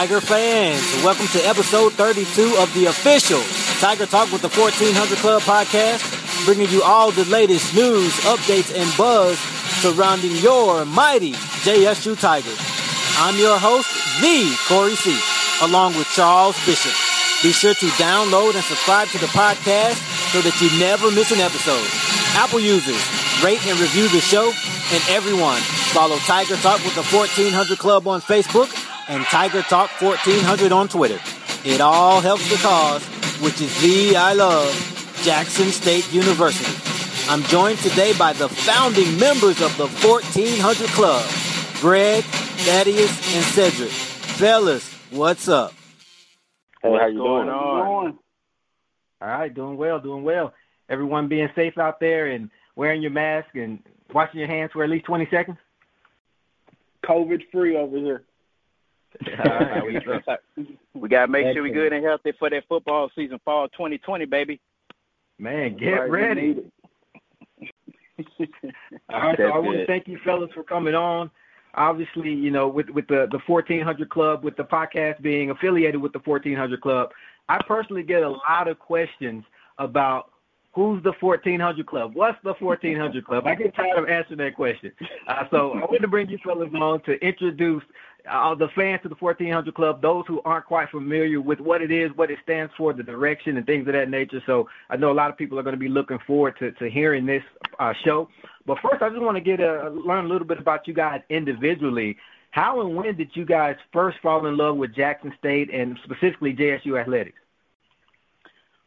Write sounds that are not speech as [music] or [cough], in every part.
Tiger fans, welcome to episode 32 of the official Tiger Talk with the 1400 Club podcast, bringing you all the latest news, updates, and buzz surrounding your mighty JSU Tigers. I'm your host, the Corey C., along with Charles Bishop. Be sure to download and subscribe to the podcast so that you never miss an episode. Apple users, rate and review the show, and everyone follow Tiger Talk with the 1400 Club on Facebook and Tiger Talk 1400 on Twitter. It all helps the cause, which is the I love Jackson State University. I'm joined today by the founding members of the 1400 Club, Greg, Thaddeus, and Cedric. Fellas, what's up? Hey, how you doing? On? All right, doing well, doing well. Everyone being safe out there and wearing your mask and washing your hands for at least 20 seconds? COVID free over here. [laughs] we got to make sure we're good and healthy for that football season, fall 2020, baby. Man, get right, ready. [laughs] All right, so I want to thank you fellas for coming on. Obviously, you know, with with the the 1400 Club, with the podcast being affiliated with the 1400 Club, I personally get a lot of questions about Who's the 1400 Club? What's the 1400 Club? I get tired of answering that question. Uh, so I want to bring you fellas on to introduce uh, the fans to the 1400 Club, those who aren't quite familiar with what it is, what it stands for, the direction, and things of that nature. So I know a lot of people are going to be looking forward to, to hearing this uh, show. But first, I just want to get a, learn a little bit about you guys individually. How and when did you guys first fall in love with Jackson State and specifically JSU athletics?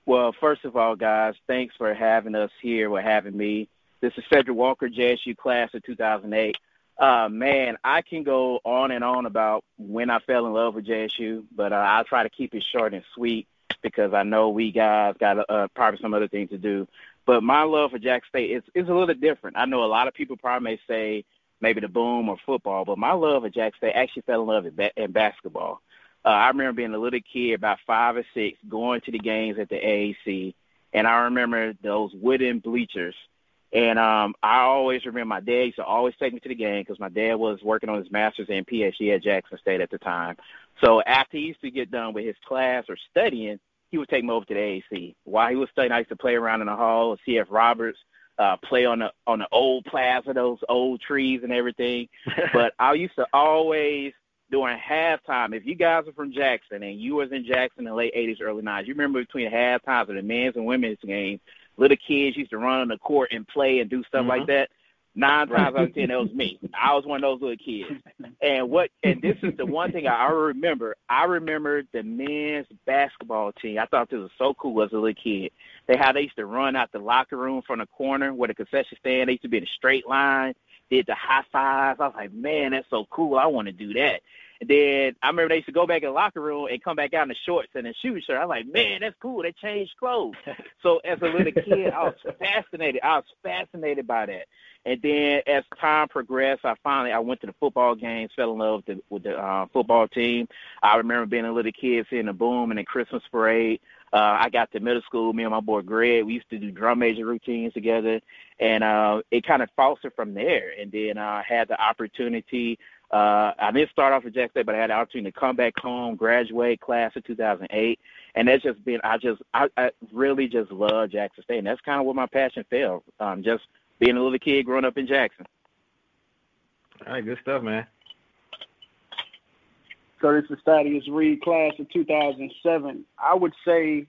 Well, first of all, guys, thanks for having us here or having me. This is Cedric Walker, JSU class of 2008. Uh, man, I can go on and on about when I fell in love with JSU, but uh, I'll try to keep it short and sweet because I know we guys got uh, probably some other things to do. But my love for Jack State is is a little different. I know a lot of people probably may say maybe the boom or football, but my love for Jack State actually fell in love in, ba- in basketball. Uh, I remember being a little kid, about five or six, going to the games at the AAC, and I remember those wooden bleachers. And um, I always remember my dad used to always take me to the game because my dad was working on his master's in PhD at Jackson State at the time. So after he used to get done with his class or studying, he would take me over to the AAC. While he was studying, I used to play around in the hall, see C.F. Roberts, uh, play on the on the old plaza, those old trees and everything. [laughs] but I used to always during halftime. If you guys are from Jackson and you was in Jackson in the late '80s, early '90s, you remember between halftimes of the men's and women's game, little kids used to run on the court and play and do stuff mm-hmm. like that. Nine times out of ten, that was me. I was one of those little kids. And what? And this is the one thing I remember. I remember the men's basketball team. I thought this was so cool as a little kid. They how they used to run out the locker room from the corner where the concession stand. They used to be in a straight line. Did the high fives. I was like, man, that's so cool. I want to do that. And then I remember they used to go back in the locker room and come back out in the shorts and the shoe shirt. I was like, man, that's cool. They changed clothes. [laughs] so as a little kid, I was fascinated. I was fascinated by that. And then as time progressed, I finally I went to the football games, fell in love with the, with the uh, football team. I remember being a little kid seeing the boom and the Christmas parade. Uh, I got to middle school, me and my boy Greg, we used to do drum major routines together, and uh, it kind of fostered from there. And then I uh, had the opportunity uh, I didn't start off at Jack State, but I had the opportunity to come back home, graduate class of 2008, and that's just been I just I, I really just love Jackson State, and that's kind of where my passion fell. Um, just being a little kid growing up in Jackson. All right, good stuff, man. So this is Thaddeus Reed, class of 2007. I would say,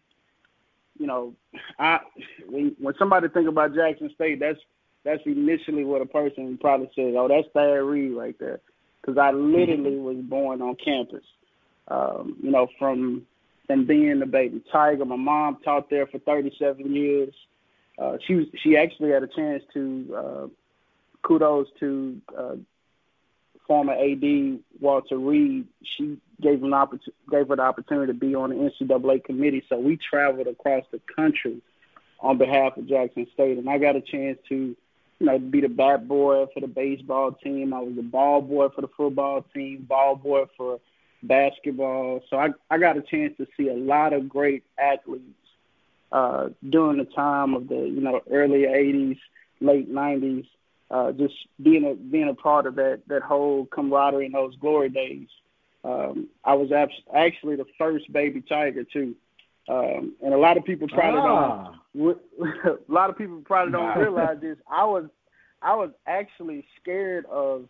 you know, I when when somebody think about Jackson State, that's that's initially what a person probably says, oh, that's Thad Reed right there because I literally was born on campus. Um, you know, from from being a baby tiger. My mom taught there for 37 years. Uh, she was she actually had a chance to uh, kudos to uh, former AD Walter Reed. She gave him an gave her the opportunity to be on the NCAA committee. So we traveled across the country on behalf of Jackson State, and I got a chance to you know, be the bat boy for the baseball team. I was the ball boy for the football team, ball boy for basketball. So I I got a chance to see a lot of great athletes uh, during the time of the you know early '80s, late '90s. Uh, just being a being a part of that that whole camaraderie in those glory days. Um, I was actually the first baby tiger too, um, and a lot of people probably ah. don't. [laughs] a lot of people probably don't realize this. I was I was actually scared of,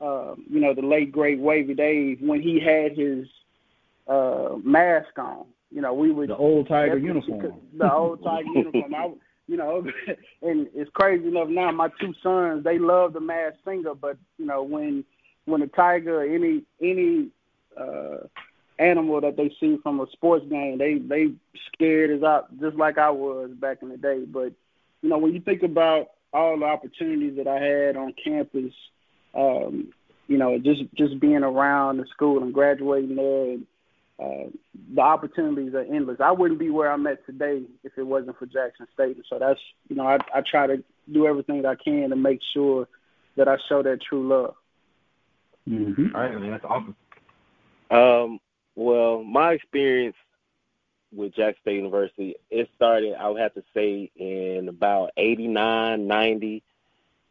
uh, you know, the late great Wavy Dave when he had his uh, mask on. You know, we would the old Tiger uniform. The old Tiger uniform. I, [laughs] you know, [laughs] and it's crazy enough now. My two sons, they love the Masked Singer, but you know, when when a tiger or any any uh, animal that they see from a sports game, they they scared as I just like I was back in the day. But you know, when you think about all the opportunities that I had on campus, um, you know, just just being around the school and graduating there, and uh, the opportunities are endless. I wouldn't be where I'm at today if it wasn't for Jackson State. So that's you know, I I try to do everything that I can to make sure that I show that true love. Mm-hmm. All right, man, that's awesome. Um, well, my experience with Jackson State University, it started, I would have to say, in about 89, 90.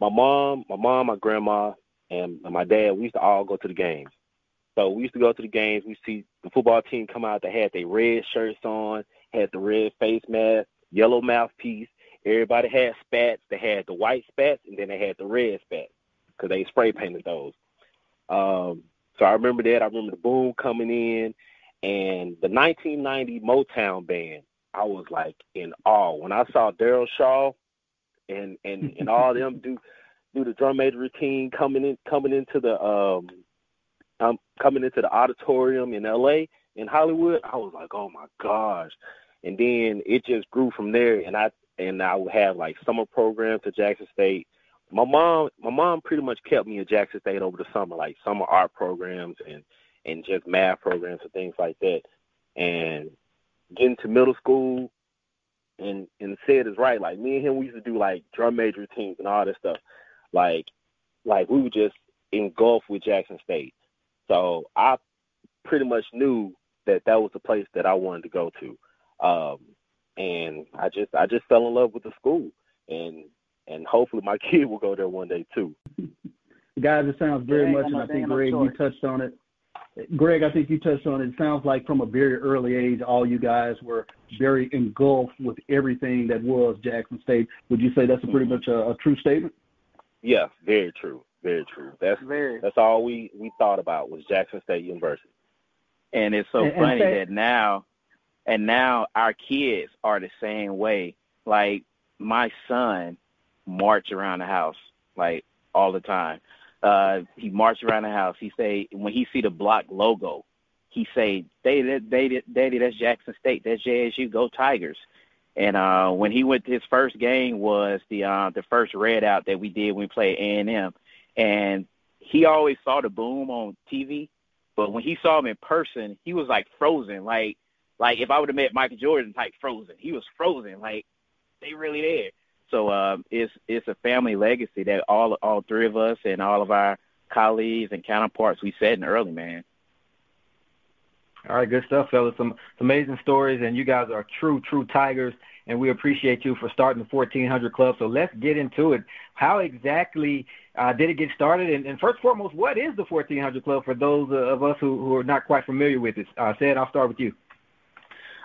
My mom, my mom, my grandma, and my dad, we used to all go to the games. So we used to go to the games. We see the football team come out. They had their red shirts on, had the red face mask, yellow mouthpiece. Everybody had spats. They had the white spats, and then they had the red spats because they spray painted those. Um, so I remember that. I remember the boom coming in, and the 1990 Motown band. I was like in awe when I saw Daryl Shaw and and and all them [laughs] do do the drum major routine coming in coming into the um um coming into the auditorium in LA in Hollywood. I was like, oh my gosh, and then it just grew from there. And I and I would have like summer programs at Jackson State my mom my mom pretty much kept me at Jackson State over the summer, like summer art programs and and just math programs and things like that. And getting to middle school and and said is right. Like me and him we used to do like drum major teams and all this stuff. Like like we were just engulfed with Jackson State. So I pretty much knew that that was the place that I wanted to go to. Um and I just I just fell in love with the school and and hopefully my [laughs] kid will go there one day too. Guys, it sounds very much, and I think Greg, you touched on it. Greg, I think you touched on it. It sounds like from a very early age, all you guys were very engulfed with everything that was Jackson State. Would you say that's a pretty much a, a true statement? Yeah, very true, very true. That's very. that's all we we thought about was Jackson State University. And it's so and, funny and that now, and now our kids are the same way. Like my son, march around the house like all the time. Uh, he marched around the house. He say when he see the block logo, he say, "Daddy, daddy, daddy, that's Jackson State. That's JSU. Go Tigers." And uh, when he went, his first game was the uh, the first red out that we did when we played A and M, and he always saw the boom on TV, but when he saw him in person, he was like frozen, like like if I would have met Michael Jordan, type frozen. He was frozen, like they really there. So uh, it's it's a family legacy that all all three of us and all of our colleagues and counterparts we set in early, man. All right, good stuff, fellas. Some, some amazing stories, and you guys are true, true Tigers, and we appreciate you for starting the 1400 Club. So let's get into it. How exactly uh, did it get started? And, and, first and foremost, what is the 1400 Club for those of us who, who are not quite familiar with it? Uh, Ced, I'll start with you.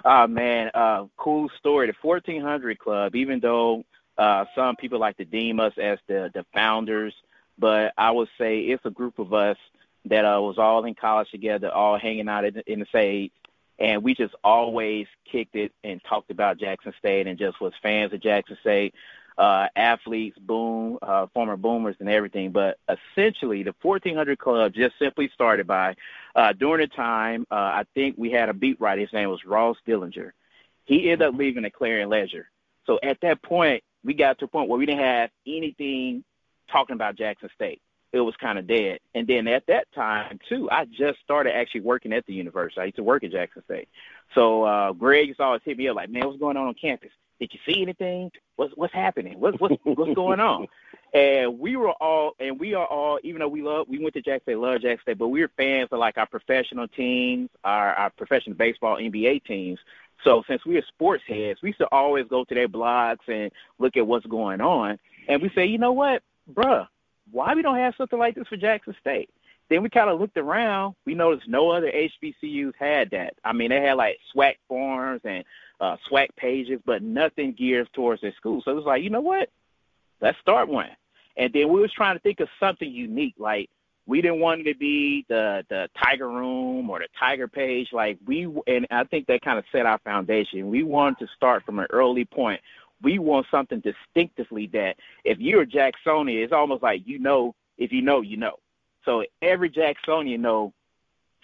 Uh, man, uh, cool story. The 1400 Club, even though uh, some people like to deem us as the the founders, but I would say it's a group of us that uh, was all in college together, all hanging out in, in the stage, and we just always kicked it and talked about Jackson State and just was fans of Jackson State, uh, athletes, boom, uh, former boomers, and everything. But essentially, the 1400 Club just simply started by uh, during the time uh, I think we had a beat writer. His name was Ross Dellenger. He ended up leaving the Clarion Ledger. So at that point, we got to a point where we didn't have anything talking about Jackson State. It was kind of dead. And then at that time too, I just started actually working at the university. I used to work at Jackson State. So uh Greg used to always hit me up like, "Man, what's going on on campus? Did you see anything? What's what's happening? What's what's what's going on?" [laughs] And we were all, and we are all, even though we love, we went to Jackson State, love Jackson State, but we were fans of like our professional teams, our, our professional baseball, NBA teams. So since we are sports heads, we used to always go to their blogs and look at what's going on. And we say, you know what, bruh, why we don't have something like this for Jackson State? then we kind of looked around. We noticed no other HBCUs had that. I mean, they had like SWAC forms and uh, SWAC pages, but nothing geared towards their school. So it was like, you know what? Let's start one. And then we was trying to think of something unique. Like we didn't want it to be the the Tiger Room or the Tiger page. Like we, and I think that kind of set our foundation. We wanted to start from an early point. We want something distinctively that if you're a Jacksonian, it's almost like you know. If you know, you know. So every Jacksonian know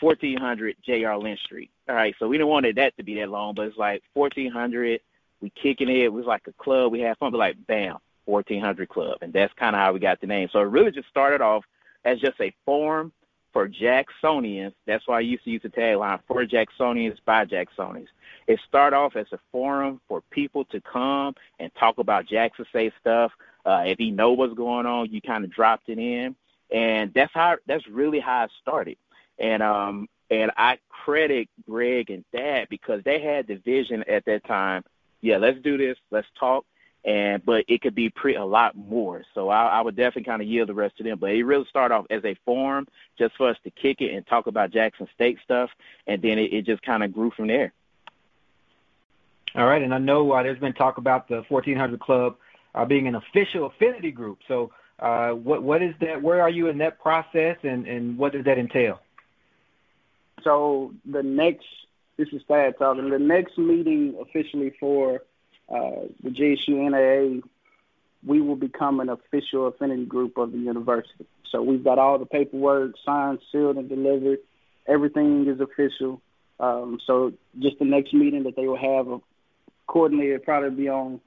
1400 J.R. Lynch Street. All right, so we didn't want that to be that long, but it's like 1400. We kicking it. It was like a club. We had fun, but like bam, 1400 Club, and that's kind of how we got the name. So it really just started off as just a forum for Jacksonians. That's why I used to use the tagline for Jacksonians by Jacksonians. It started off as a forum for people to come and talk about Jackson State stuff. Uh, if he know what's going on, you kind of dropped it in and that's how that's really how it started. And um and I credit Greg and Thad because they had the vision at that time. Yeah, let's do this. Let's talk. And but it could be pre a lot more. So I, I would definitely kind of yield the rest to them. But it really started off as a forum just for us to kick it and talk about Jackson State stuff, and then it, it just kind of grew from there. All right, and I know uh, there's been talk about the 1400 Club uh, being an official affinity group. So uh, what what is that? Where are you in that process, and and what does that entail? So the next, this is Thad talking. The next meeting officially for uh, the JSU NAA, we will become an official affinity group of the university. So we've got all the paperwork signed, sealed, and delivered. Everything is official. Um, so just the next meeting that they will have, accordingly, it'll probably be on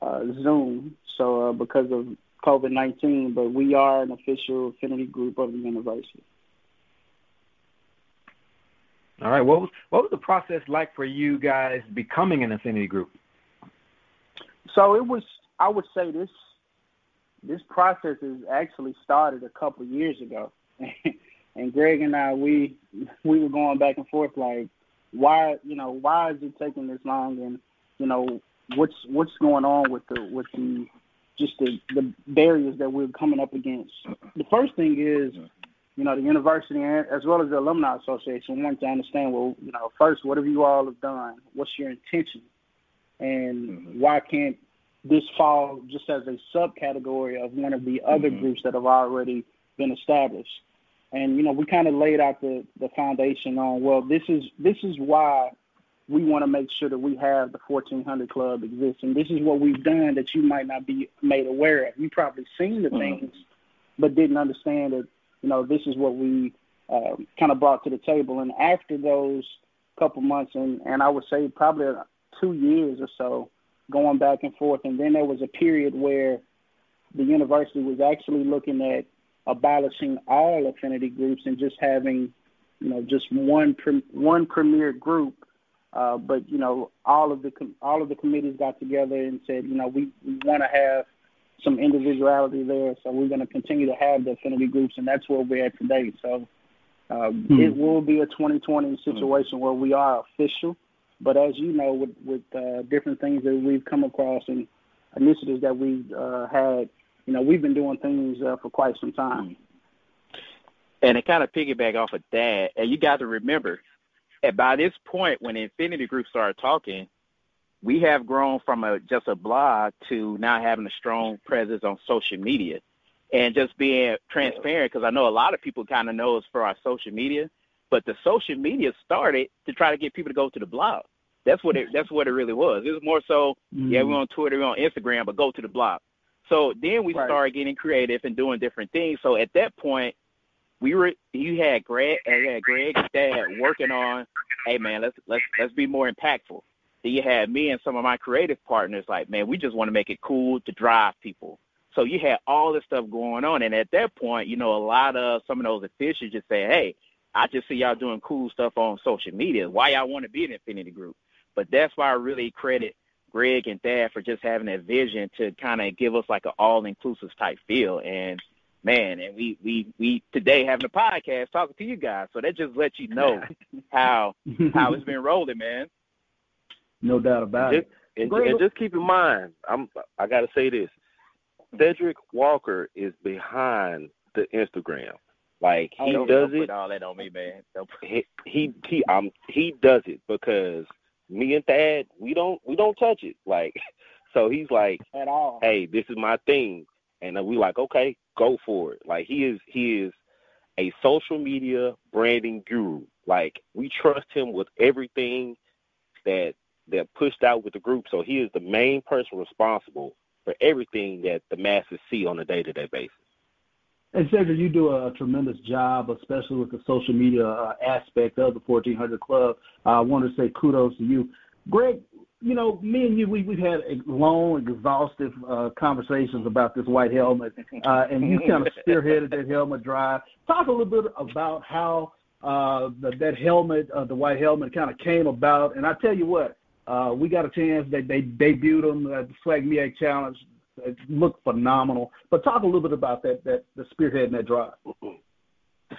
uh, Zoom. So uh, because of COVID 19, but we are an official affinity group of the university. All right. What was, what was the process like for you guys becoming an affinity group? So it was, I would say this this process has actually started a couple of years ago. [laughs] and Greg and I, we we were going back and forth like, why, you know, why is it taking this long? And you know, what's what's going on with the with the just the, the barriers that we're coming up against. The first thing is, you know, the university as well as the alumni association want to understand, well, you know, first, what have you all have done? What's your intention? And mm-hmm. why can't this fall just as a subcategory of one of the other mm-hmm. groups that have already been established? And you know, we kind of laid out the the foundation on well, this is this is why we want to make sure that we have the 1400 Club exist. And this is what we've done that you might not be made aware of. You probably seen the mm-hmm. things, but didn't understand that, you know, this is what we uh, kind of brought to the table. And after those couple months, and, and I would say probably two years or so, going back and forth, and then there was a period where the university was actually looking at abolishing all affinity groups and just having, you know, just one one premier group uh, but you know, all of the com- all of the committees got together and said, you know, we we want to have some individuality there, so we're going to continue to have the affinity groups, and that's where we're at today. So um, hmm. it will be a 2020 situation hmm. where we are official, but as you know, with with uh, different things that we've come across and initiatives that we've uh, had, you know, we've been doing things uh, for quite some time. Hmm. And it kind of piggyback off of that, and you got to remember, and by this point, when Affinity Group started talking, we have grown from a just a blog to now having a strong presence on social media, and just being transparent. Because I know a lot of people kind of know us for our social media, but the social media started to try to get people to go to the blog. That's what it. That's what it really was. It was more so, mm-hmm. yeah, we're on Twitter, we're on Instagram, but go to the blog. So then we right. started getting creative and doing different things. So at that point, we were you had Greg uh, you had Greg Thad working on, hey man, let's let's let's be more impactful. Then you had me and some of my creative partners like, man, we just want to make it cool to drive people. So you had all this stuff going on, and at that point, you know, a lot of some of those officials just say, hey, I just see y'all doing cool stuff on social media. Why y'all want to be an Affinity Group? But that's why I really credit Greg and Thad for just having that vision to kind of give us like an all-inclusive type feel. And man, and we we we today having a podcast talking to you guys, so that just lets you know [laughs] how how it's been rolling, man. No doubt about and it. and, and just keep in mind, I'm I got to say this: Cedric Walker is behind the Instagram. Like he don't, does don't it. Put all that on me, man. He he he um he does it because me and Thad we don't we don't touch it. Like [laughs] so he's like at all. Hey, this is my thing, and we like okay, go for it. Like he is he is a social media branding guru. Like we trust him with everything that that pushed out with the group. So he is the main person responsible for everything that the masses see on a day to day basis. And Cedric, you do a tremendous job, especially with the social media uh, aspect of the 1400 Club. I want to say kudos to you. Greg, you know, me and you, we, we've had long, exhaustive uh, conversations about this white helmet, uh, and you kind of [laughs] spearheaded that helmet drive. Talk a little bit about how uh, the, that helmet, uh, the white helmet, kind of came about. And I tell you what, uh, we got a chance. They they debuted them at the SWAC MEAC Challenge. Looked phenomenal. But talk a little bit about that that the spearhead and that drive. [clears throat]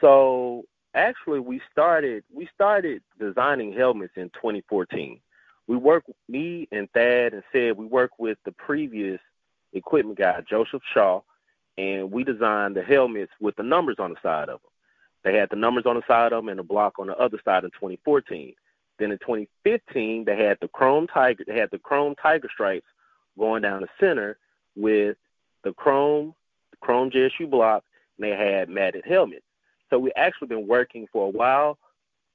So actually, we started we started designing helmets in 2014. We worked me and Thad and said we worked with the previous equipment guy Joseph Shaw, and we designed the helmets with the numbers on the side of them. They had the numbers on the side of them and a block on the other side in 2014. Then in 2015, they had the chrome tiger. They had the chrome tiger stripes going down the center with the chrome, the chrome JSU block, and they had matted helmets. So we actually been working for a while,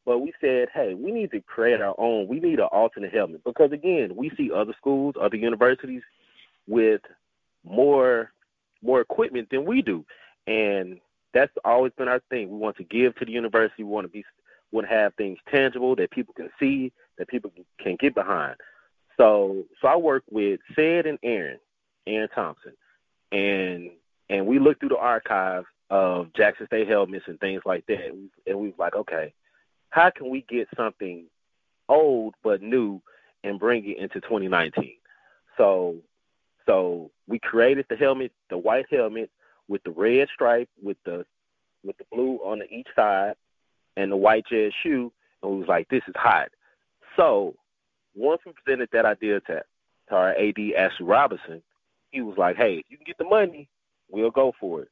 but we said, hey, we need to create our own. We need an alternate helmet because again, we see other schools, other universities with more more equipment than we do, and that's always been our thing. We want to give to the university. We want to be want to have things tangible that people can see, that people can get behind. So so I work with Ced and Aaron, Aaron Thompson, and and we looked through the archive of Jackson State helmets and things like that, and we, was like, okay, how can we get something old but new and bring it into 2019? So so we created the helmet, the white helmet with the red stripe with the with the blue on the each side and the white jazz shoe, and we was like, this is hot. So once we presented that idea to, to our AD Ashley Robinson, he was like, hey, if you can get the money, we'll go for it.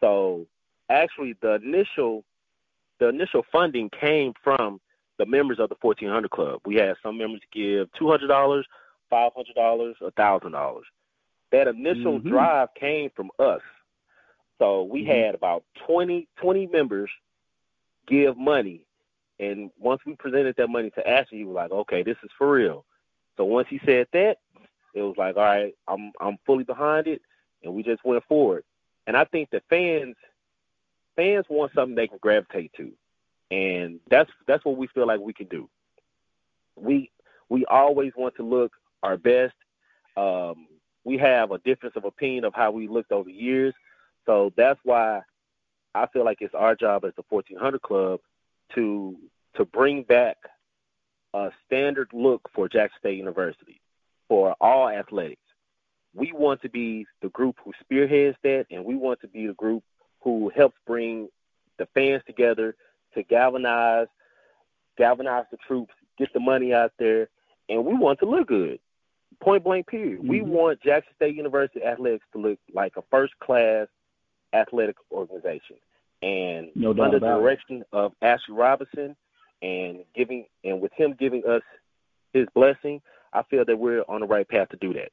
So actually, the initial the initial funding came from the members of the 1400 Club. We had some members give two hundred dollars, five hundred dollars, a thousand dollars. That initial mm-hmm. drive came from us. So we mm-hmm. had about 20, 20 members give money. And once we presented that money to Ashley, he was like, okay, this is for real. So once he said that, it was like, all right, I'm I'm fully behind it, and we just went forward. And I think the fans fans want something they can gravitate to, and that's that's what we feel like we can do. We we always want to look our best. Um, we have a difference of opinion of how we looked over years, so that's why I feel like it's our job as the 1400 Club to to bring back a standard look for Jackson State University for all athletics. We want to be the group who spearheads that, and we want to be the group who helps bring the fans together to galvanize galvanize the troops, get the money out there, and we want to look good. Point blank period. Mm-hmm. We want Jackson State University athletics to look like a first class athletic organization. And no under the direction it. of Ashley Robinson and giving and with him giving us his blessing, I feel that we're on the right path to do that.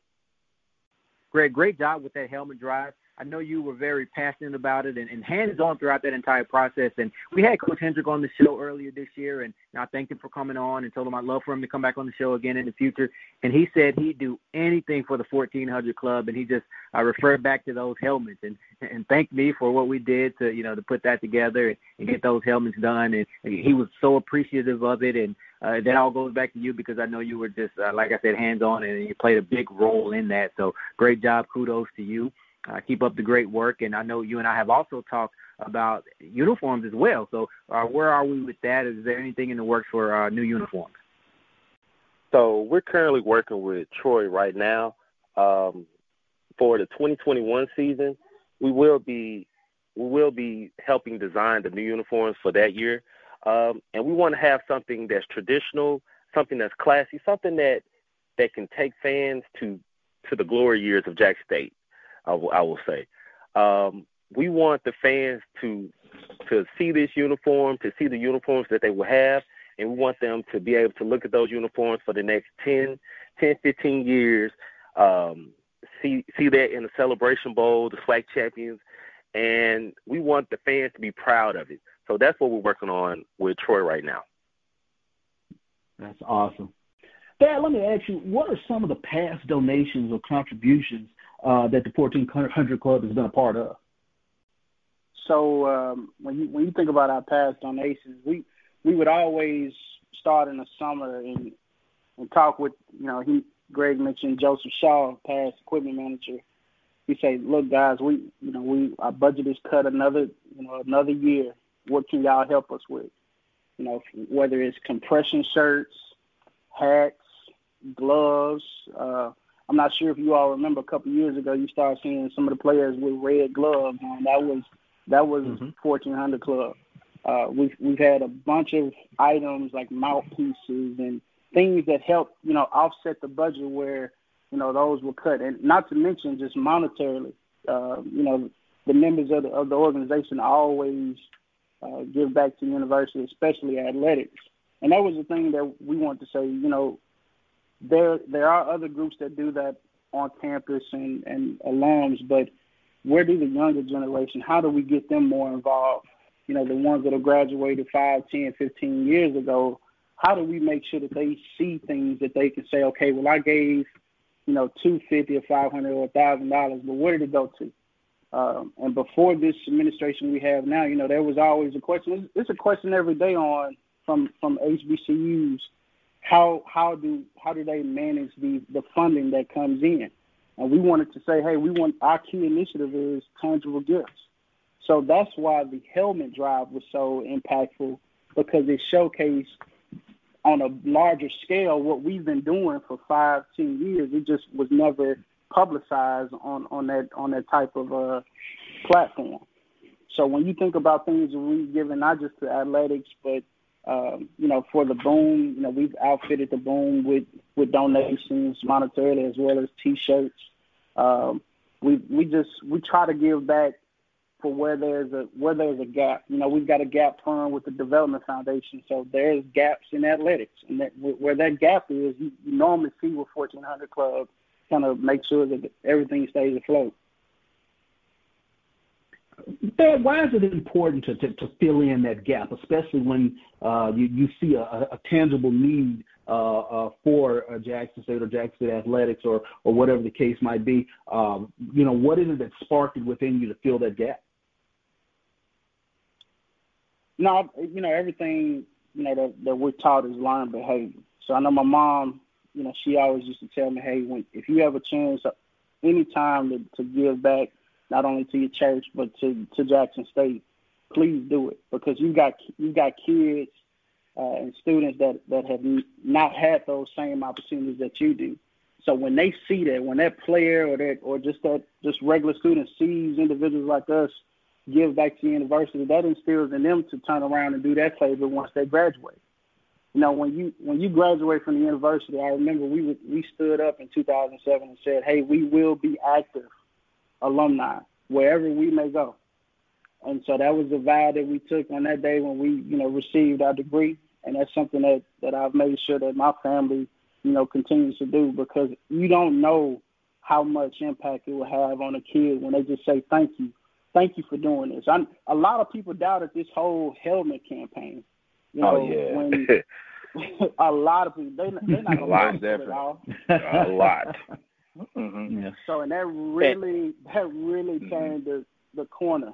Greg, great job with that helmet drive. I know you were very passionate about it and, and hands on throughout that entire process. And we had Coach Hendrick on the show earlier this year, and I thanked him for coming on and told him I'd love for him to come back on the show again in the future. And he said he'd do anything for the 1400 Club, and he just I referred back to those helmets and and thanked me for what we did to you know to put that together and, and get those helmets done. And he was so appreciative of it, and uh, that all goes back to you because I know you were just uh, like I said, hands on, and you played a big role in that. So great job, kudos to you. Uh, keep up the great work. And I know you and I have also talked about uniforms as well. So uh, where are we with that? Is there anything in the works for uh, new uniforms? So we're currently working with Troy right now um, for the 2021 season. We will be we will be helping design the new uniforms for that year, um, and we want to have something that's traditional, something that's classy, something that that can take fans to to the glory years of Jack State. I will, will say. Um, we want the fans to to see this uniform, to see the uniforms that they will have, and we want them to be able to look at those uniforms for the next 10, 10 15 years. Um, see see that in the Celebration Bowl, the SWAC champions, and we want the fans to be proud of it. So that's what we're working on with Troy right now. That's awesome. Thad, let me ask you, what are some of the past donations or contributions uh, that the 1400 Club has been a part of? So um, when you when you think about our past donations, we we would always start in the summer and and talk with you know he Greg mentioned Joseph Shaw, past equipment manager. He say, look guys, we you know we our budget is cut another you know another year. What can y'all help us with? You know whether it's compression shirts, hats, gloves. Uh, I'm not sure if you all remember a couple of years ago, you started seeing some of the players with red gloves on. That was that was mm-hmm. 1400 Club. Uh, we've we've had a bunch of items like mouthpieces and things that help you know offset the budget where you know those were cut, and not to mention just monetarily. Uh, you know, the members of the of the organization always uh, give back to the university, especially athletics. And that was the thing that we wanted to say. You know, there there are other groups that do that on campus and and alums, but where do the younger generation? How do we get them more involved? You know, the ones that have graduated five, ten, fifteen years ago. How do we make sure that they see things that they can say, okay, well, I gave, you know, two fifty or five hundred or a thousand dollars, but where did it go to? Um, and before this administration we have now, you know, there was always a question. It's a question every day on from from HBCUs how how do how do they manage the the funding that comes in? And we wanted to say, hey, we want our key initiative is tangible gifts. So that's why the helmet drive was so impactful because it showcased on a larger scale what we've been doing for five, ten years. It just was never publicized on on that on that type of uh, platform. So when you think about things we've given not just to athletics, but um, you know, for the boom, you know, we've outfitted the boom with with donations monetarily as well as T-shirts. Um, we we just we try to give back for where there's a where there's a gap. You know, we've got a gap fund with the Development Foundation, so there's gaps in athletics, and that where that gap is, you, you normally see with 1400 Club, kind of make sure that everything stays afloat. Thad, why is it important to, to, to fill in that gap, especially when uh, you, you see a, a tangible need uh, uh, for uh, Jackson State or Jackson State athletics or, or whatever the case might be? Um, you know, what is it that sparked it within you to fill that gap? No, you know, everything, you know, that, that we're taught is learned behavior. So I know my mom, you know, she always used to tell me, hey, when if you have a chance any time to, to give back – not only to your church but to to Jackson State. Please do it because you got you got kids uh, and students that that have not had those same opportunities that you do. So when they see that, when that player or that or just that just regular student sees individuals like us give back to the university, that instills in them to turn around and do that favor once they graduate. You know, when you when you graduate from the university, I remember we we stood up in 2007 and said, "Hey, we will be active alumni wherever we may go. And so that was the vow that we took on that day when we, you know, received our degree. And that's something that, that I've made sure that my family, you know, continues to do because you don't know how much impact it will have on a kid when they just say thank you. Thank you for doing this. I'm, a lot of people doubted this whole helmet campaign. You oh, know, yeah. when [laughs] [laughs] a lot of people they they're not a lot different. a lot. [laughs] Mm-hmm. Yeah. So and that really that really mm-hmm. turned the the corner.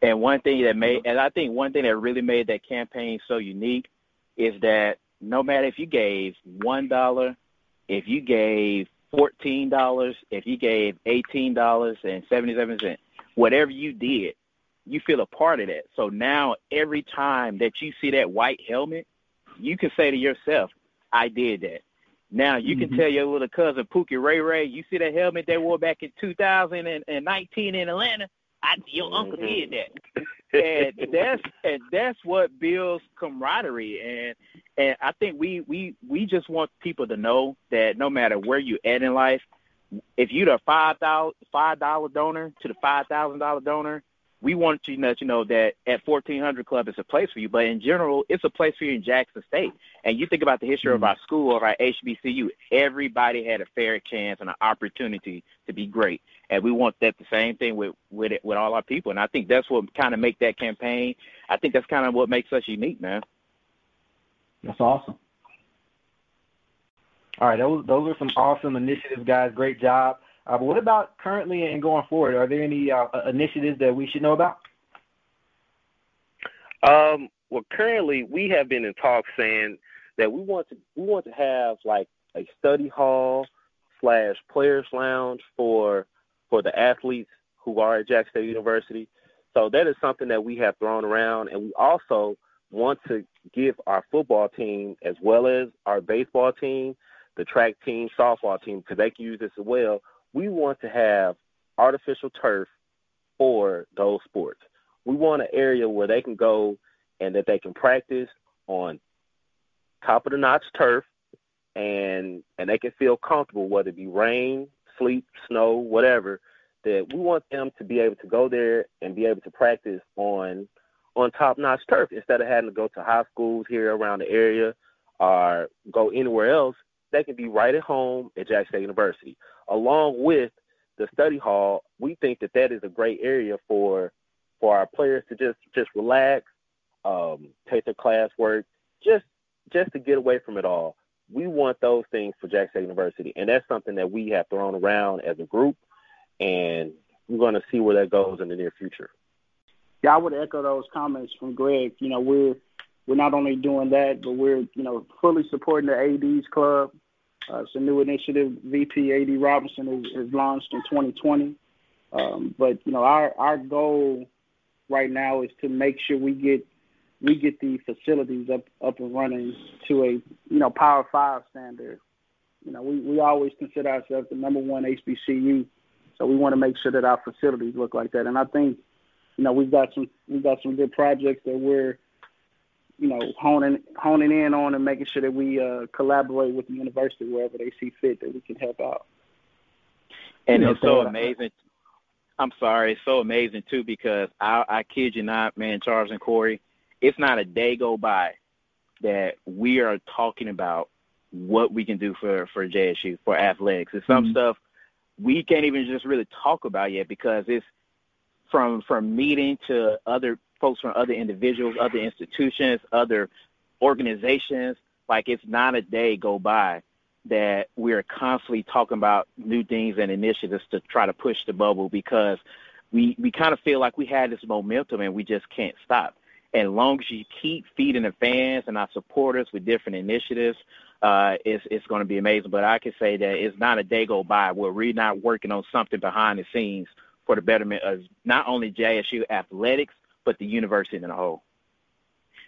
And one thing that made and I think one thing that really made that campaign so unique is that no matter if you gave one dollar, if you gave fourteen dollars, if you gave eighteen dollars and seventy seven cents, whatever you did, you feel a part of that. So now every time that you see that white helmet, you can say to yourself, I did that. Now you mm-hmm. can tell your little cousin Pookie Ray Ray, you see the helmet they wore back in 2019 in Atlanta. I your uncle did that, and that's and that's what builds camaraderie. And and I think we we we just want people to know that no matter where you at in life, if you're the five thousand five dollar donor to the five thousand dollar donor, we want to let you know that at 1400 Club it's a place for you, but in general, it's a place for you in Jackson State. And you think about the history mm-hmm. of our school, of our HBCU, everybody had a fair chance and an opportunity to be great. And we want that the same thing with with it, with all our people. And I think that's what kind of make that campaign. I think that's kind of what makes us unique, man. That's awesome. All right, those those are some awesome initiatives, guys. Great job. Uh, but what about currently and going forward? Are there any uh, initiatives that we should know about? Um, well, currently we have been in talks saying that we want to we want to have like a study hall slash players lounge for for the athletes who are at Jack State University. So that is something that we have thrown around, and we also want to give our football team as well as our baseball team, the track team, softball team, because they can use this as well we want to have artificial turf for those sports. We want an area where they can go and that they can practice on top of the notch turf and and they can feel comfortable whether it be rain, sleet, snow, whatever, that we want them to be able to go there and be able to practice on on top notch turf instead of having to go to high schools here around the area or go anywhere else. They can be right at home at Jack State University along with the study hall, we think that that is a great area for for our players to just just relax, um, take their classwork, just just to get away from it all. We want those things for Jack State University, and that's something that we have thrown around as a group, and we're going to see where that goes in the near future. Yeah, I would echo those comments from Greg. You know, we're we're not only doing that, but we're you know fully supporting the ADs club. Uh, it's a new initiative. VP AD Robinson is launched in 2020. Um, but you know, our our goal right now is to make sure we get we get the facilities up up and running to a you know Power Five standard. You know, we we always consider ourselves the number one HBCU, so we want to make sure that our facilities look like that. And I think, you know, we've got some we've got some good projects that we're you know, honing honing in on and making sure that we uh, collaborate with the university wherever they see fit that we can help out. And it's so amazing. I'm sorry, it's so amazing too because I, I kid you not, man, Charles and Corey, it's not a day go by that we are talking about what we can do for for JSU for athletics. It's some mm-hmm. stuff we can't even just really talk about yet because it's from from meeting to other folks from other individuals, other institutions, other organizations. Like it's not a day go by that we're constantly talking about new things and initiatives to try to push the bubble because we we kind of feel like we had this momentum and we just can't stop. And as long as you keep feeding the fans and our supporters with different initiatives, uh, it's it's going to be amazing. But I can say that it's not a day go by where we're not working on something behind the scenes for the betterment of not only JSU athletics but the university in a whole.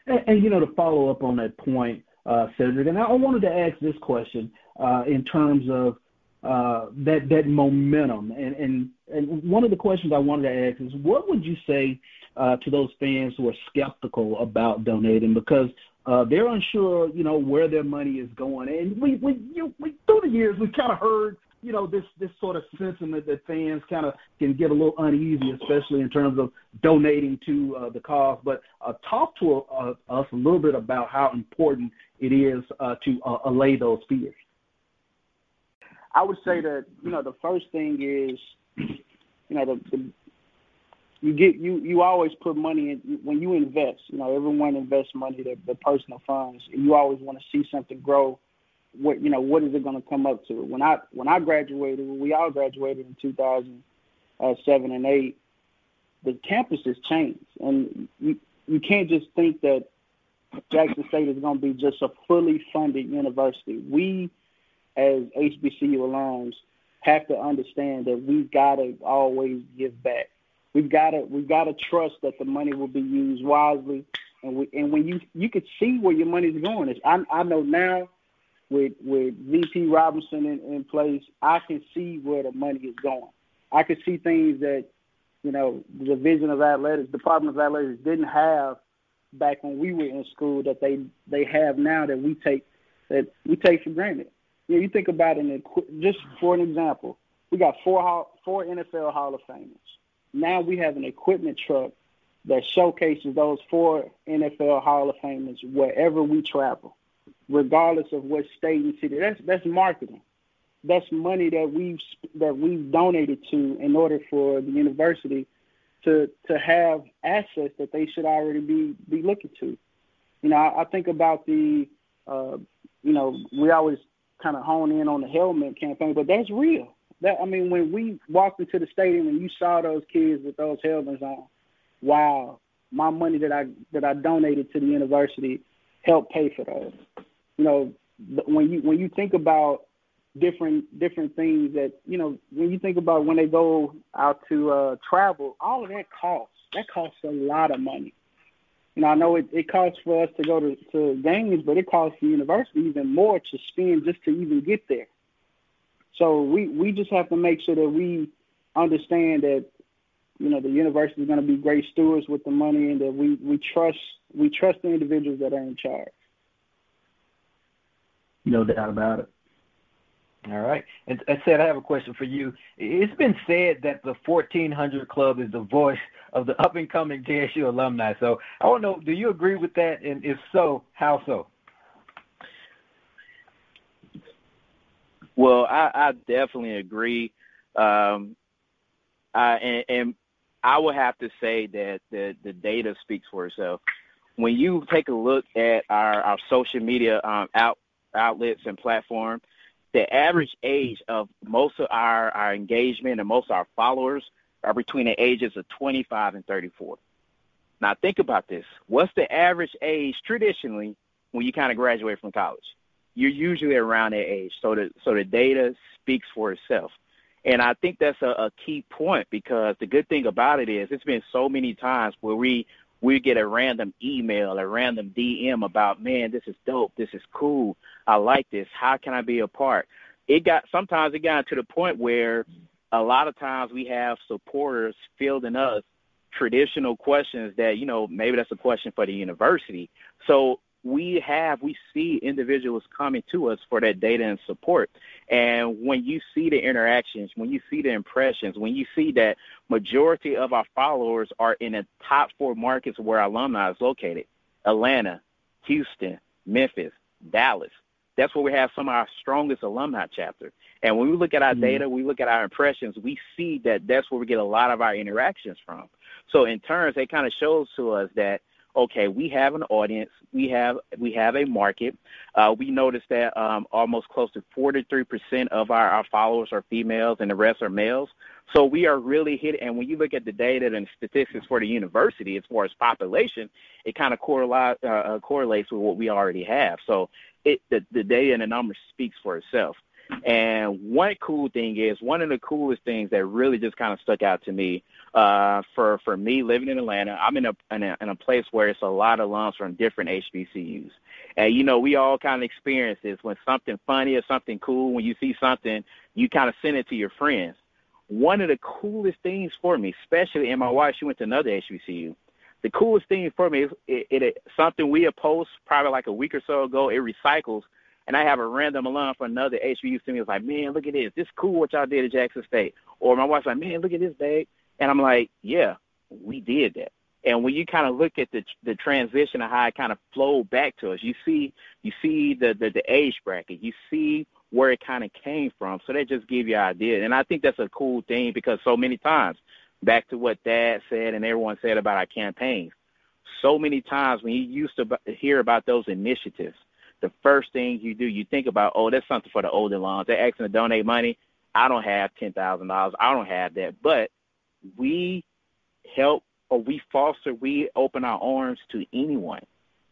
And, and you know, to follow up on that point, uh, Cedric, and I wanted to ask this question uh, in terms of uh, that that momentum. And, and and one of the questions I wanted to ask is, what would you say uh, to those fans who are skeptical about donating because uh, they're unsure, you know, where their money is going? And we we you, we through the years we've kind of heard you know this this sort of sentiment that fans kind of can get a little uneasy, especially in terms of donating to uh, the cause. But uh, talk to uh, us a little bit about how important it is uh, to uh, allay those fears. I would say that you know the first thing is you know the, the you get you you always put money in when you invest. You know everyone invests money their, their personal funds. And you always want to see something grow what you know what is it going to come up to? When i when i graduated when we all graduated in 2007 uh, and 8 the campus has changed. And you you can't just think that jackson state is going to be just a fully funded university. We as hbcu alums have to understand that we've got to always give back. We've got to we've got to trust that the money will be used wisely. And we and when you you could see where your money's going. It's, i i know now with with VP Robinson in, in place, I can see where the money is going. I can see things that you know the Division of Athletics, Department of Athletics didn't have back when we were in school that they they have now that we take that we take for granted. You know, you think about it, just for an example, we got four four NFL Hall of Famers. Now we have an equipment truck that showcases those four NFL Hall of Famers wherever we travel, regardless of what state and city. That's that's marketing. That's money that we've that we've donated to in order for the university to to have assets that they should already be be looking to. You know, I, I think about the uh, you know, we always kind of hone in on the helmet campaign, but that's real. That I mean, when we walked into the stadium and you saw those kids with those helmets on, wow, my money that I that I donated to the university helped pay for those. You know, when you when you think about different different things that you know when you think about when they go out to uh travel all of that costs that costs a lot of money you know i know it, it costs for us to go to, to games but it costs the university even more to spend just to even get there so we we just have to make sure that we understand that you know the university is going to be great stewards with the money and that we we trust we trust the individuals that are in charge no doubt about it all right. And I said I have a question for you. It's been said that the 1400 Club is the voice of the up and coming JSU alumni. So I don't know, do you agree with that? And if so, how so? Well, I, I definitely agree. Um, I, and, and I would have to say that the, the data speaks for itself. When you take a look at our, our social media um, out, outlets and platform, the average age of most of our, our engagement and most of our followers are between the ages of 25 and 34. Now, think about this. What's the average age traditionally when you kind of graduate from college? You're usually around that age. So the, so the data speaks for itself. And I think that's a, a key point because the good thing about it is it's been so many times where we we get a random email, a random DM about, man, this is dope, this is cool, I like this. How can I be a part? It got sometimes it got to the point where a lot of times we have supporters fielding us traditional questions that you know maybe that's a question for the university. So we have we see individuals coming to us for that data and support. And when you see the interactions when you see the impressions when you see that majority of our followers are in the top four markets where alumni is located atlanta houston memphis dallas that's where we have some of our strongest alumni chapter. And when we look at our mm-hmm. data we look at our impressions we see that that's where we get a lot of our interactions from. So in turns it kind of shows to us that okay, we have an audience, we have we have a market. Uh, we noticed that um, almost close to 43% of our, our followers are females and the rest are males. So we are really hitting. And when you look at the data and statistics for the university as far as population, it kind of correlates uh, uh, correlates with what we already have. So it the, the data and the numbers speaks for itself. And one cool thing is one of the coolest things that really just kind of stuck out to me uh, for for me living in Atlanta. I'm in a, in a in a place where it's a lot of alums from different HBCUs, and you know we all kind of experience this when something funny or something cool. When you see something, you kind of send it to your friends. One of the coolest things for me, especially and my wife, she went to another HBCU. The coolest thing for me is it, it, it something we had post probably like a week or so ago. It recycles and I have a random alum from another HBU to me was like, man, look at this. This is cool what y'all did at Jackson State. Or my wife's like, man, look at this, babe. And I'm like, yeah, we did that. And when you kind of look at the the transition of how it kind of flowed back to us, you see you see the the, the age bracket, you see where it kind of came from. So that just give you an idea. And I think that's a cool thing because so many times, back to what Thad said and everyone said about our campaigns, so many times when you used to hear about those initiatives, the first thing you do, you think about, oh, that's something for the older lawns. They're asking to donate money. I don't have ten thousand dollars. I don't have that. But we help or we foster, we open our arms to anyone,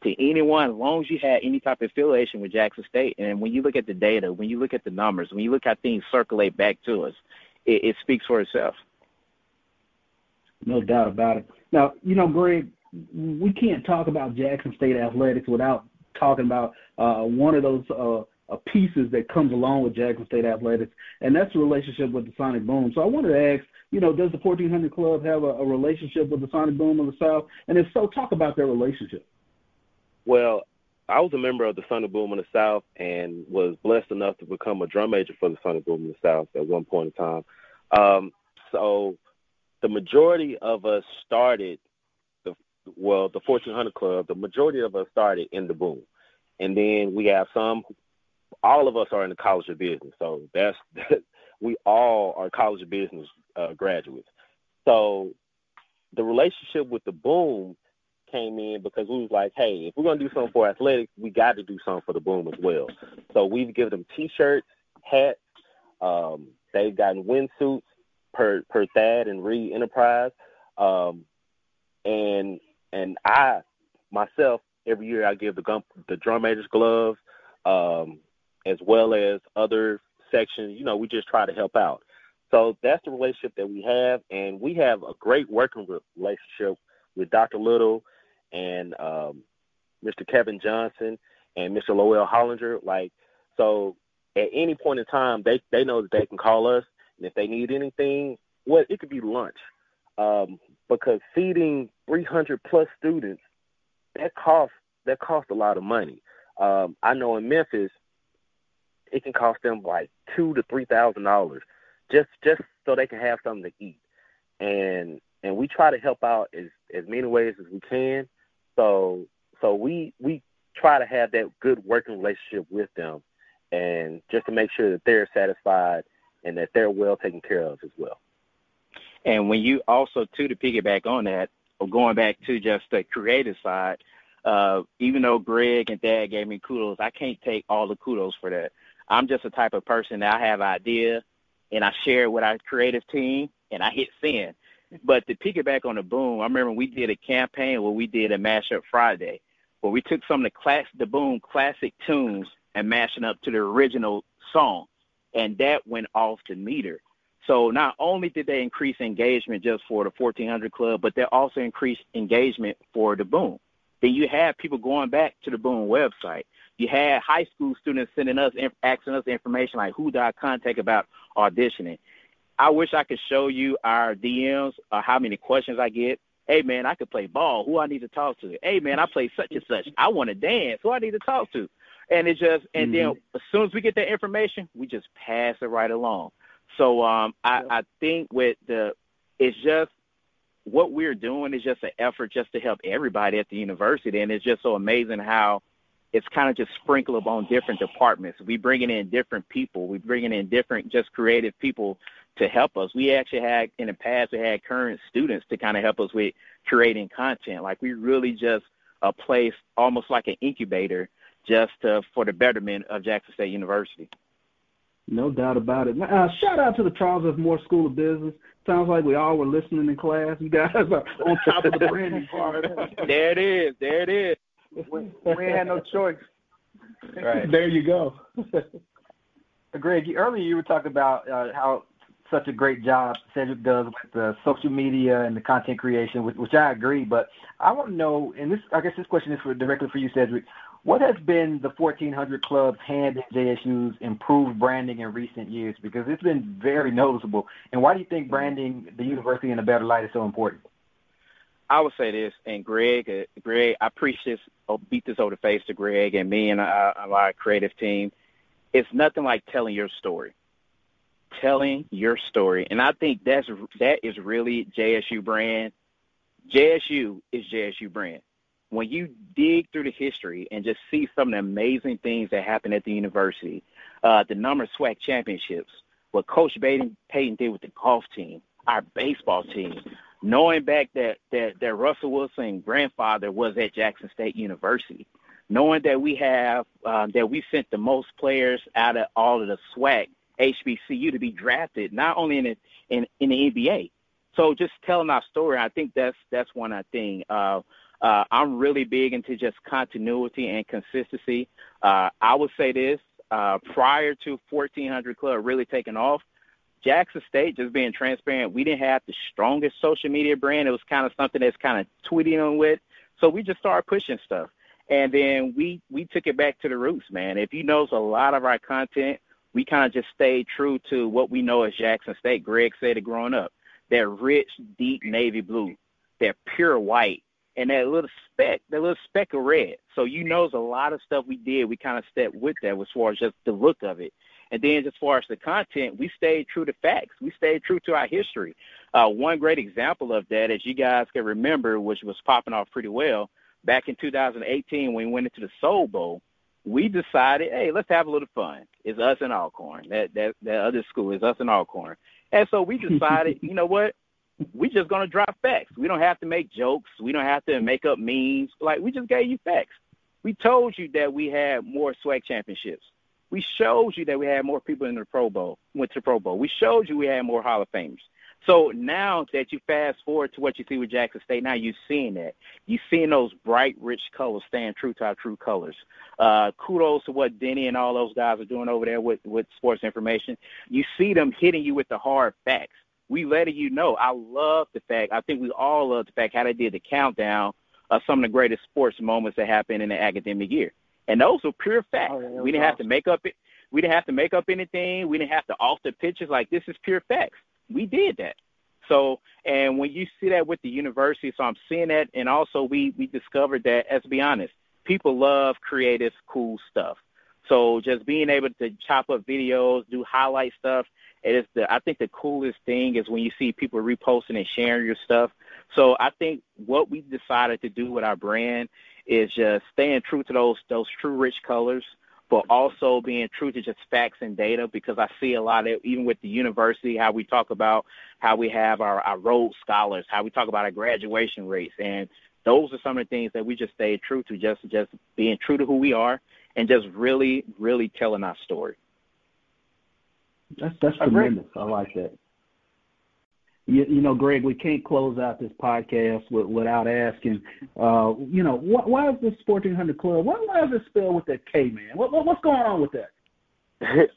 to anyone, as long as you had any type of affiliation with Jackson State. And when you look at the data, when you look at the numbers, when you look how things circulate back to us, it, it speaks for itself. No doubt about it. Now, you know, Greg, we can't talk about Jackson State athletics without talking about uh, one of those uh, uh, pieces that comes along with Jackson State athletics, and that's the relationship with the Sonic Boom. So I wanted to ask, you know, does the 1400 Club have a, a relationship with the Sonic Boom of the South? And if so, talk about their relationship. Well, I was a member of the Sonic Boom in the South and was blessed enough to become a drum major for the Sonic Boom in the South at one point in time. Um, so the majority of us started well the 1400 Club. The majority of us started in the Boom, and then we have some. All of us are in the College of Business, so that's [laughs] we all are College of Business uh, graduates. So the relationship with the Boom came in because we was like, hey, if we're gonna do something for athletics, we got to do something for the Boom as well. So we've given them T-shirts, hats. Um, they've gotten windsuits per per Thad and Reed Enterprise, um, and and I myself every year I give the gum, the drum majors gloves, um, as well as other sections. You know, we just try to help out. So that's the relationship that we have, and we have a great working relationship with Dr. Little and um, Mr. Kevin Johnson and Mr. Lowell Hollinger. Like, so at any point in time, they they know that they can call us, and if they need anything, well, it could be lunch, um, because feeding 300 plus students that costs that costs a lot of money. Um, I know in Memphis, it can cost them like two to three thousand dollars just just so they can have something to eat, and and we try to help out as as many ways as we can. So so we we try to have that good working relationship with them, and just to make sure that they're satisfied and that they're well taken care of as well. And when you also too to piggyback on that, or going back to just the creative side, uh, even though Greg and Thad gave me kudos, I can't take all the kudos for that. I'm just a type of person that I have idea and I share it with our creative team and I hit send. But to piggyback on the boom, I remember we did a campaign where we did a mashup Friday, where we took some of the class, the boom classic tunes and mashing up to the original song, and that went off the meter. So not only did they increase engagement just for the 1400 Club, but they also increased engagement for the boom. Then you have people going back to the boom website. You had high school students sending us, asking us information like who do I contact about auditioning. I wish I could show you our DMs or how many questions I get. Hey man, I could play ball. Who I need to talk to? Hey man, I play such and such. I want to dance. Who I need to talk to? And it just and mm-hmm. then as soon as we get that information, we just pass it right along. So um, I, I think with the it's just what we're doing is just an effort just to help everybody at the university, and it's just so amazing how it's kind of just sprinkled on different departments. We bringing in different people. We bringing in different just creative people to help us. We actually had in the past we had current students to kind of help us with creating content. Like we really just a place almost like an incubator just to, for the betterment of Jackson State University. No doubt about it. Uh, shout out to the Charles F. Moore School of Business. Sounds like we all were listening in class. You guys are on top of the branding part. [laughs] there it is. There it is. We, we had no choice. Right. There you go. [laughs] Greg, earlier you were talking about uh, how such a great job Cedric does with the social media and the content creation, which, which I agree. But I want to know, and this I guess this question is for directly for you, Cedric. What has been the 1400 Club's hand in JSU's improved branding in recent years? Because it's been very noticeable. And why do you think branding the university in a better light is so important? I would say this, and Greg, uh, Greg, I preach this, I'll beat this over the face to Greg and me and our, our creative team. It's nothing like telling your story telling your story. And I think that's that is really JSU brand. JSU is JSU brand. When you dig through the history and just see some of the amazing things that happened at the university, uh, the number of SWAC championships, what Coach Payton, Payton did with the golf team, our baseball team, knowing back that, that, that Russell Wilson grandfather was at Jackson State University, knowing that we have uh, that we sent the most players out of all of the SWAC HBCU to be drafted, not only in the, in, in the NBA. So just telling our story, I think that's that's one I think. Uh, uh, I'm really big into just continuity and consistency. Uh, I would say this uh, prior to 1400 Club really taking off, Jackson State, just being transparent, we didn't have the strongest social media brand. It was kind of something that's kind of tweeting on with. So we just started pushing stuff. And then we we took it back to the roots, man. If you know a lot of our content, we kind of just stayed true to what we know as Jackson State. Greg said it growing up. That rich, deep navy blue, that pure white, and that little speck, that little speck of red. So you know, there's a lot of stuff we did. We kind of stepped with that as far as just the look of it. And then as far as the content, we stayed true to facts. We stayed true to our history. Uh, one great example of that, as you guys can remember, which was popping off pretty well, back in 2018 when we went into the Soul Bowl, we decided, hey, let's have a little fun. It's us and Alcorn. That that that other school is us and Alcorn. And so we [laughs] decided, you know what? We just gonna drop facts. We don't have to make jokes. We don't have to make up memes. Like we just gave you facts. We told you that we had more SWAC championships. We showed you that we had more people in the Pro Bowl, went to the Pro Bowl. We showed you we had more Hall of Famers. So now that you fast forward to what you see with Jackson State, now you're seeing that. You're seeing those bright, rich colors stand true to our true colors. Uh, kudos to what Denny and all those guys are doing over there with, with sports information. You see them hitting you with the hard facts. We letting you know. I love the fact. I think we all love the fact how they did the countdown of some of the greatest sports moments that happened in the academic year. And those were pure facts. Oh, yeah, we didn't awesome. have to make up it. We didn't have to make up anything. We didn't have to alter pictures. Like this is pure facts. We did that. So, and when you see that with the university, so I'm seeing that, and also we we discovered that, as to be honest, people love creative, cool stuff. So just being able to chop up videos, do highlight stuff, it is the I think the coolest thing is when you see people reposting and sharing your stuff. So I think what we decided to do with our brand is just staying true to those those true rich colors, but also being true to just facts and data because I see a lot of even with the university how we talk about how we have our, our Rhodes scholars, how we talk about our graduation rates, and those are some of the things that we just stay true to, just just being true to who we are and just really really telling our story. That's that's tremendous. I like that. You, you know, Greg, we can't close out this podcast with, without asking, uh, you know, wh- why is this 1400 Club? Why, why is it spelled with that K, man? What, what, what's going on with that?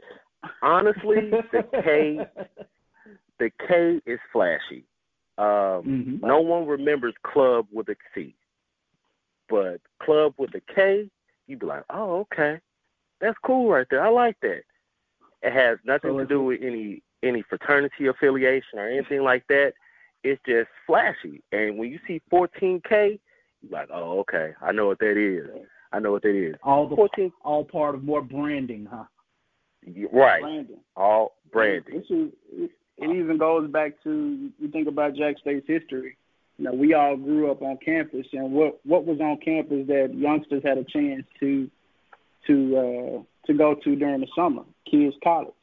[laughs] Honestly, the K, the K is flashy. Um, mm-hmm. No one remembers club with a C, but club with a K, you'd be like, oh, okay, that's cool right there. I like that. It has nothing oh, to do with any any fraternity affiliation or anything like that. It's just flashy. And when you see 14K, you're like, oh, okay, I know what that is. I know what that is. All the 14, all part of more branding, huh? Right. Branding. All branding. This is, it even goes back to you think about Jack State's history. You know, we all grew up on campus, and what what was on campus that youngsters had a chance to to uh, to go to during the summer? Kids College.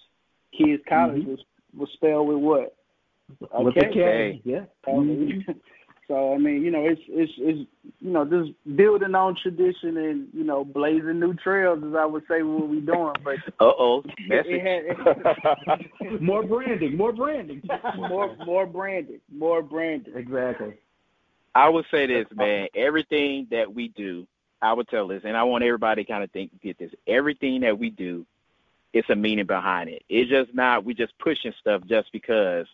Kids College mm-hmm. was was spelled with what? Okay. With the K. Yeah. Mm-hmm. [laughs] So I mean, you know, it's it's it's you know just building on tradition and you know blazing new trails, as I would say, what we doing. But [laughs] uh oh, [laughs] more branding, more branding, more more branding, more branding. Exactly. I would say this, man. Everything that we do, I would tell this, and I want everybody to kind of think get this. Everything that we do it's a meaning behind it. It's just not we just pushing stuff just because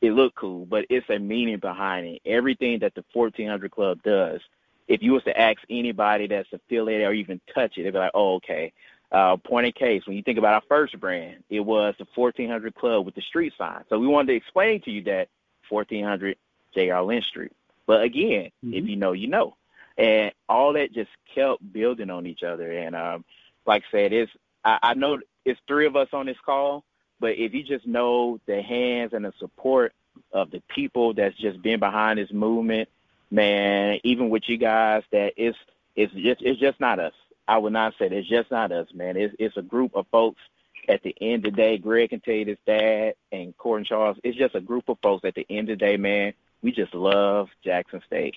it look cool, but it's a meaning behind it. Everything that the 1400 Club does, if you was to ask anybody that's affiliated or even touch it, they'd be like, "Oh, okay." Uh, point in case, when you think about our first brand, it was the 1400 Club with the street sign. So we wanted to explain to you that 1400 J.R. Lynch Street. But again, mm-hmm. if you know, you know. And all that just kept building on each other. And um, like I said, it's I, I know it's three of us on this call, but if you just know the hands and the support of the people that's just been behind this movement, man, even with you guys, that it's it's just it's just not us. I would not say that. it's just not us, man. It's it's a group of folks. At the end of the day, Greg can tell you this, Thad and Court and Charles. It's just a group of folks. At the end of the day, man, we just love Jackson State.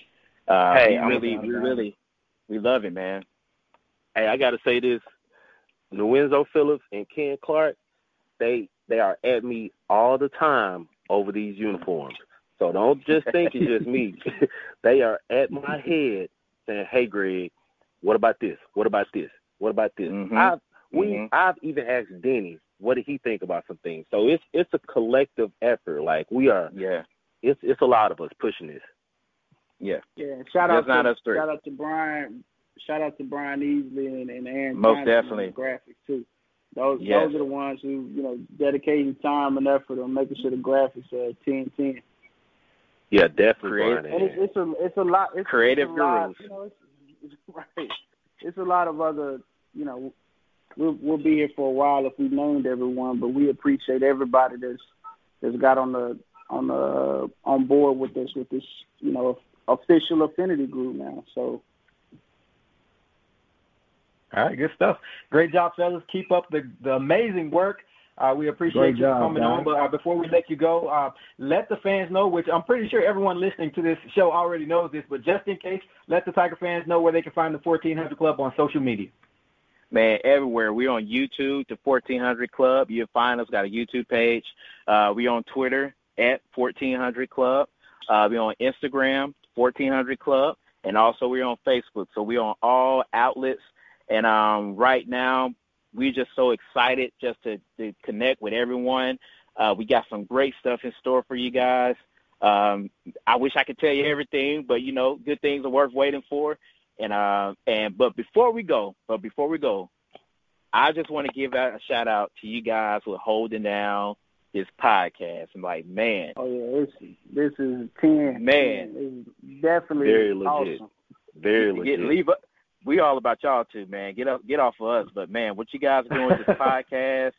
Uh, hey, we really, we really, we love it, man. Hey, I got to say this. Lorenzo Phillips and Ken Clark, they they are at me all the time over these uniforms. So don't just think it's just me. [laughs] they are at my head saying, "Hey, Greg, what about this? What about this? What about this?" Mm-hmm. I've we mm-hmm. I've even asked Denny what did he think about some things. So it's it's a collective effort. Like we are. Yeah. It's it's a lot of us pushing this. Yeah. Yeah. Shout out to shout out to Brian shout out to Brian Easley and, and Aaron most Johnson definitely graphics too. Those yes. those are the ones who you know dedicating time and effort on making sure the graphics are ten ten. Yeah, definitely. Creative. And it's, it's a it's a lot. It's creative it's a lot, gurus. You know, it's, it's, [laughs] right. It's a lot of other. You know, we'll we'll be here for a while if we named everyone, but we appreciate everybody that's that's got on the on the on board with us with this. You know, official affinity group now. So. All right, good stuff. Great job, fellas. Keep up the, the amazing work. Uh, we appreciate Great you job, coming guys. on. But uh, before we let you go, uh, let the fans know, which I'm pretty sure everyone listening to this show already knows this, but just in case, let the Tiger fans know where they can find the 1400 Club on social media. Man, everywhere. We're on YouTube, the 1400 Club. You'll find us. Got a YouTube page. Uh, we on Twitter at 1400 Club. Uh, we on Instagram, 1400 Club, and also we're on Facebook. So we're on all outlets. And um, right now, we're just so excited just to, to connect with everyone. Uh, we got some great stuff in store for you guys. Um, I wish I could tell you everything, but you know, good things are worth waiting for. And uh, and but before we go, but before we go, I just want to give a shout out to you guys who are holding down this podcast. I'm like, man, Oh yeah, this this is ten. Man. it's definitely Very legit. awesome. Very get, legit. leave up. We all about y'all too, man. Get up, get off of us. But man, what you guys are doing with this [laughs] podcast,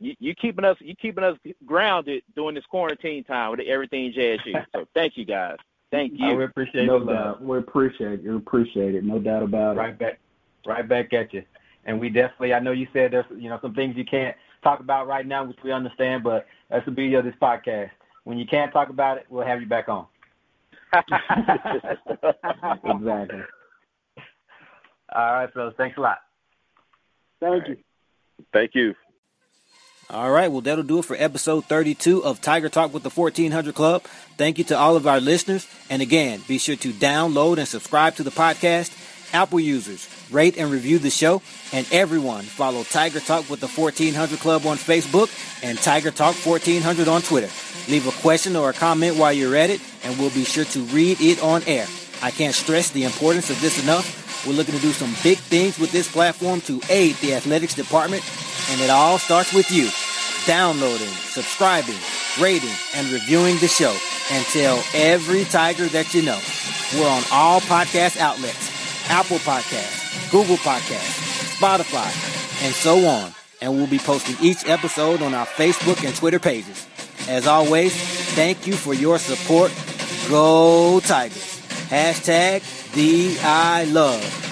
you, you keeping us, you keeping us grounded during this quarantine time with everything JSU. So [laughs] thank you guys. Thank Uh, we you. appreciate No the doubt. We appreciate it. We appreciate it. No doubt about it. Right back, right back at you. And we definitely, I know you said there's, you know, some things you can't talk about right now, which we understand, but that's the beauty of this podcast. When you can't talk about it, we'll have you back on. [laughs] Exactly. All right, fellas. Thanks a lot. Thank you. Thank you. All right, well, that'll do it for episode 32 of Tiger Talk with the 1400 Club. Thank you to all of our listeners. And again, be sure to download and subscribe to the podcast. Apple users, rate and review the show. And everyone, follow Tiger Talk with the 1400 Club on Facebook and Tiger Talk 1400 on Twitter. Leave a question or a comment while you're at it, and we'll be sure to read it on air. I can't stress the importance of this enough. We're looking to do some big things with this platform to aid the athletics department, and it all starts with you downloading, subscribing, rating, and reviewing the show. And tell every Tiger that you know. We're on all podcast outlets Apple Podcasts, Google Podcasts, Spotify, and so on. And we'll be posting each episode on our Facebook and Twitter pages. As always, thank you for your support. Go Tigers. Hashtag TheeILove.